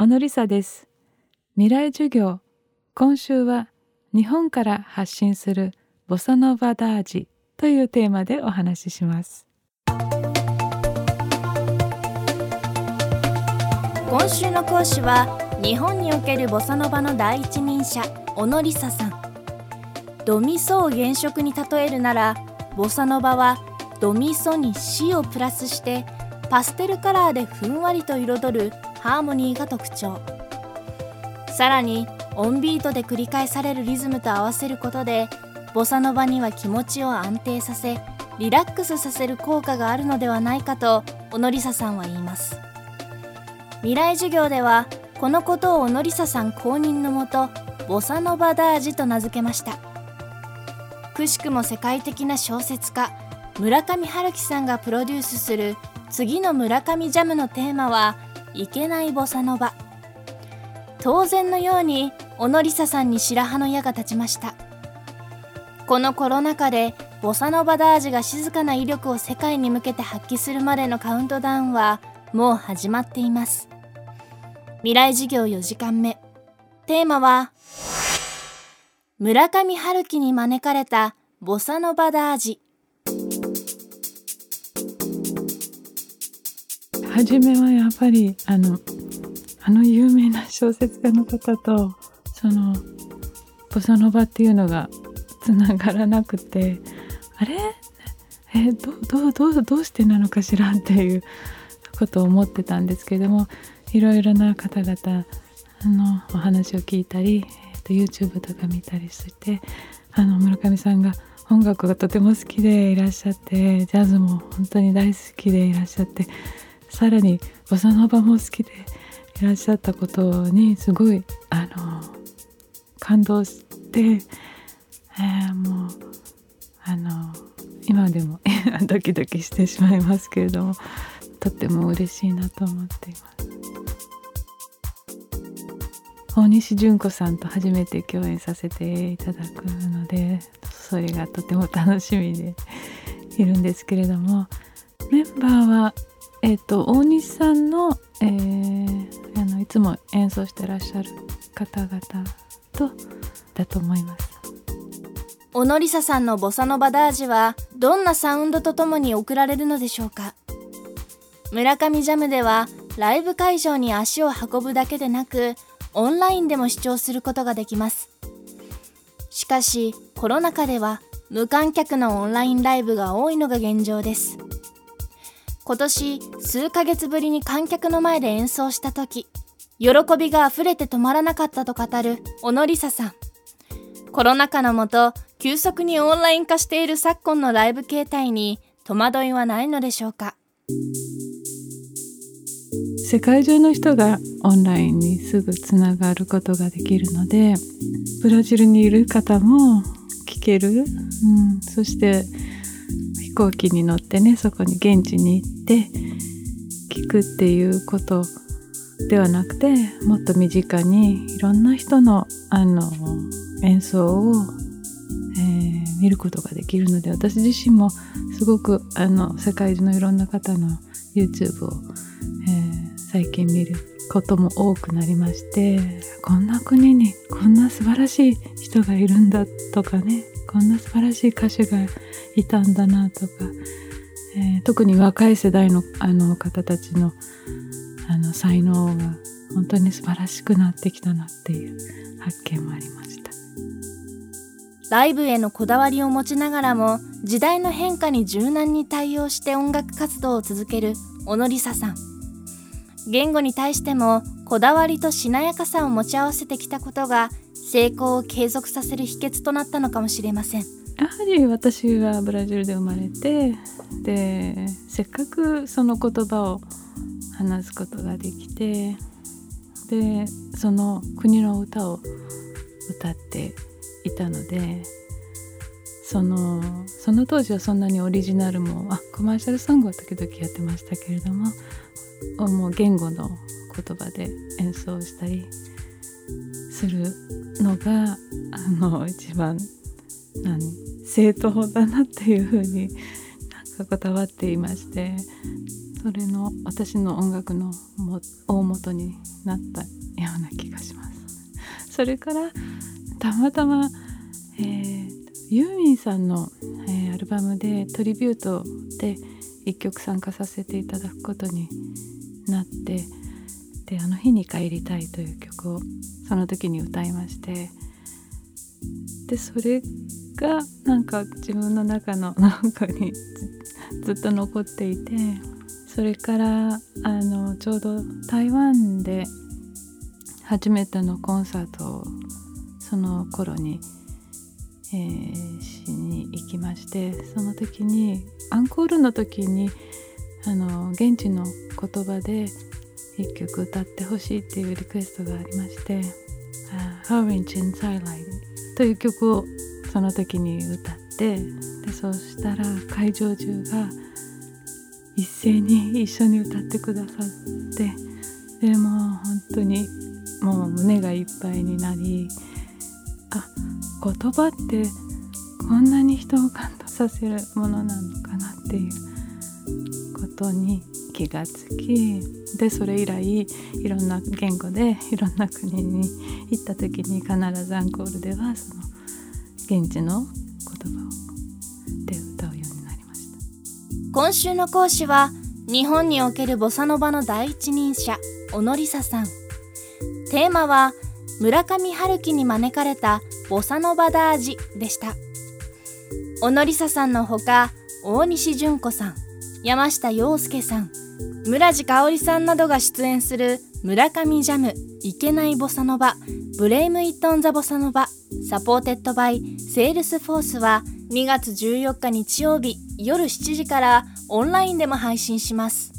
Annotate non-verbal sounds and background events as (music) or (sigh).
小野梨沙です。未来授業。今週は日本から発信するボサノバダージというテーマでお話しします。今週の講師は日本におけるボサノバの第一人者小野梨沙さん。ドミソを原色に例えるならボサノバはドミソに死をプラスしてパステルカラーでふんわりと彩るハーモニーが特徴。さらにオンビートで繰り返されるリズムと合わせることでボサノバには気持ちを安定させリラックスさせる効果があるのではないかと小野梨沙さんは言います。未来授業ではこのことを小野梨沙さん公認のもとボサノバダージと名付けました。くしくも世界的な小説家村上春樹さんがプロデュースする次の村上ジャムのテーマはいけないボサノバ。当然のように小野梨沙さんに白羽の矢が立ちました。このコロナ禍でボサノバダージが静かな威力を世界に向けて発揮するまでのカウントダウンはもう始まっています。未来授業4時間目。テーマは村上春樹に招かれたボサノバダージ。初めはやっぱりあのあの有名な小説家の方とそのボサノバっていうのがつながらなくてあれ？えどどどどうしてなのかしらっていうことを思ってたんですけどもいろいろな方々のお話を聞いたり、えー、と YouTube とか見たりしてあの村上さんが音楽がとても好きでいらっしゃってジャズも本当に大好きでいらっしゃってさらにボサノバも好きでいらっしゃったことにすごいあの感動して、えー、もうあの今でも (laughs) ドキドキしてしまいますけれどもとっても嬉しいなと思っています。大西純子さんと初めて共演させていただくのでそれがとても楽しみでいるんですけれどもメンバーはえっ、ー、と大西さんの,、えー、あのいつも演奏してらっしゃる方々とだと思います。小野梨沙さんのボサノバダージはどんなサウンドとともに送られるのでしょうか。村上ジャムではライブ会場に足を運ぶだけでなくオンラインでも視聴することができます。しかしコロナ禍では無観客のオンラインライブが多いのが現状です。今年数ヶ月ぶりに観客の前で演奏した時喜びが溢れて止まらなかったと語る小野梨沙さん。コロナ禍のもと急速にオンライン化している昨今のライブ形態に戸惑いはないのでしょうか？世界中の人がオンラインにすぐつながることができるのでブラジルにいる方も聞ける、うん、そして行機に乗ってねそこに現地に行って聞くっていうことではなくてもっと身近にいろんな人のあの演奏を、えー、見ることができるので私自身もすごくあの世界中のいろんな方の YouTube を、えー、最近見ることも多くなりましてこんな国にこんな素晴らしい人がいるんだとかねこんな素晴らしい歌手がいたんだなとか、えー、特に若い世代のあの方たちのあの才能が本当に素晴らしくなってきたなっていう発見もありました。ライブへのこだわりを持ちながらも時代の変化に柔軟に対応して音楽活動を続ける小野梨沙さん。言語に対してもこだわりとしなやかさを持ち合わせてきたことが成功を継続させる秘訣となったのかもしれません。やはり私はブラジルで生まれてでせっかくその言葉を話すことができてでその国の歌を歌っていたのでそのその当時はそんなにオリジナルもあコマーシャルソングは時々やってましたけれどももう言語の言葉で演奏したりするのがあの一番何正当だなっていうふうになんかこだわっていましてそれの私の音楽のも大元になったような気がします。それからたまたま、えー、ユーミンさんの、えー、アルバムでトリビュートで一曲参加させていただくことになってで「あの日に帰りたい」という曲をその時に歌いましてでそれがなんか自分の中の (laughs) 中にずっと残っていてそれからあのちょうど台湾で初めてのコンサートをその頃に、えー、しに行きましてその時にアンコールの時にあの現地の言葉で一曲歌ってほしいっていうリクエストがありまして「uh, Orange in Twilight」という曲をその時に歌ってでそうしたら会場中が一斉に一緒に歌ってくださってでもう本当にもう胸がいっぱいになりあ言葉ってこんなに人を感動させるものなのかなっていうことに気がつきでそれ以来いろんな言語でいろんな国に行った時に必ずアンコールではその現地の言葉をで歌うようになりました。今週の講師は日本におけるボサノバの第一人者小野梨沙さん。テーマは村上春樹に招かれたボサノバだ〜れでした小野リサさんのほか大西順子さん山下洋輔さん村治佳織さんなどが出演する村上ジャムいけないボサノバ Blame it on the Bossa Nova supported by Salesforceは2月14日日曜日夜7時からオンラインでも配信します。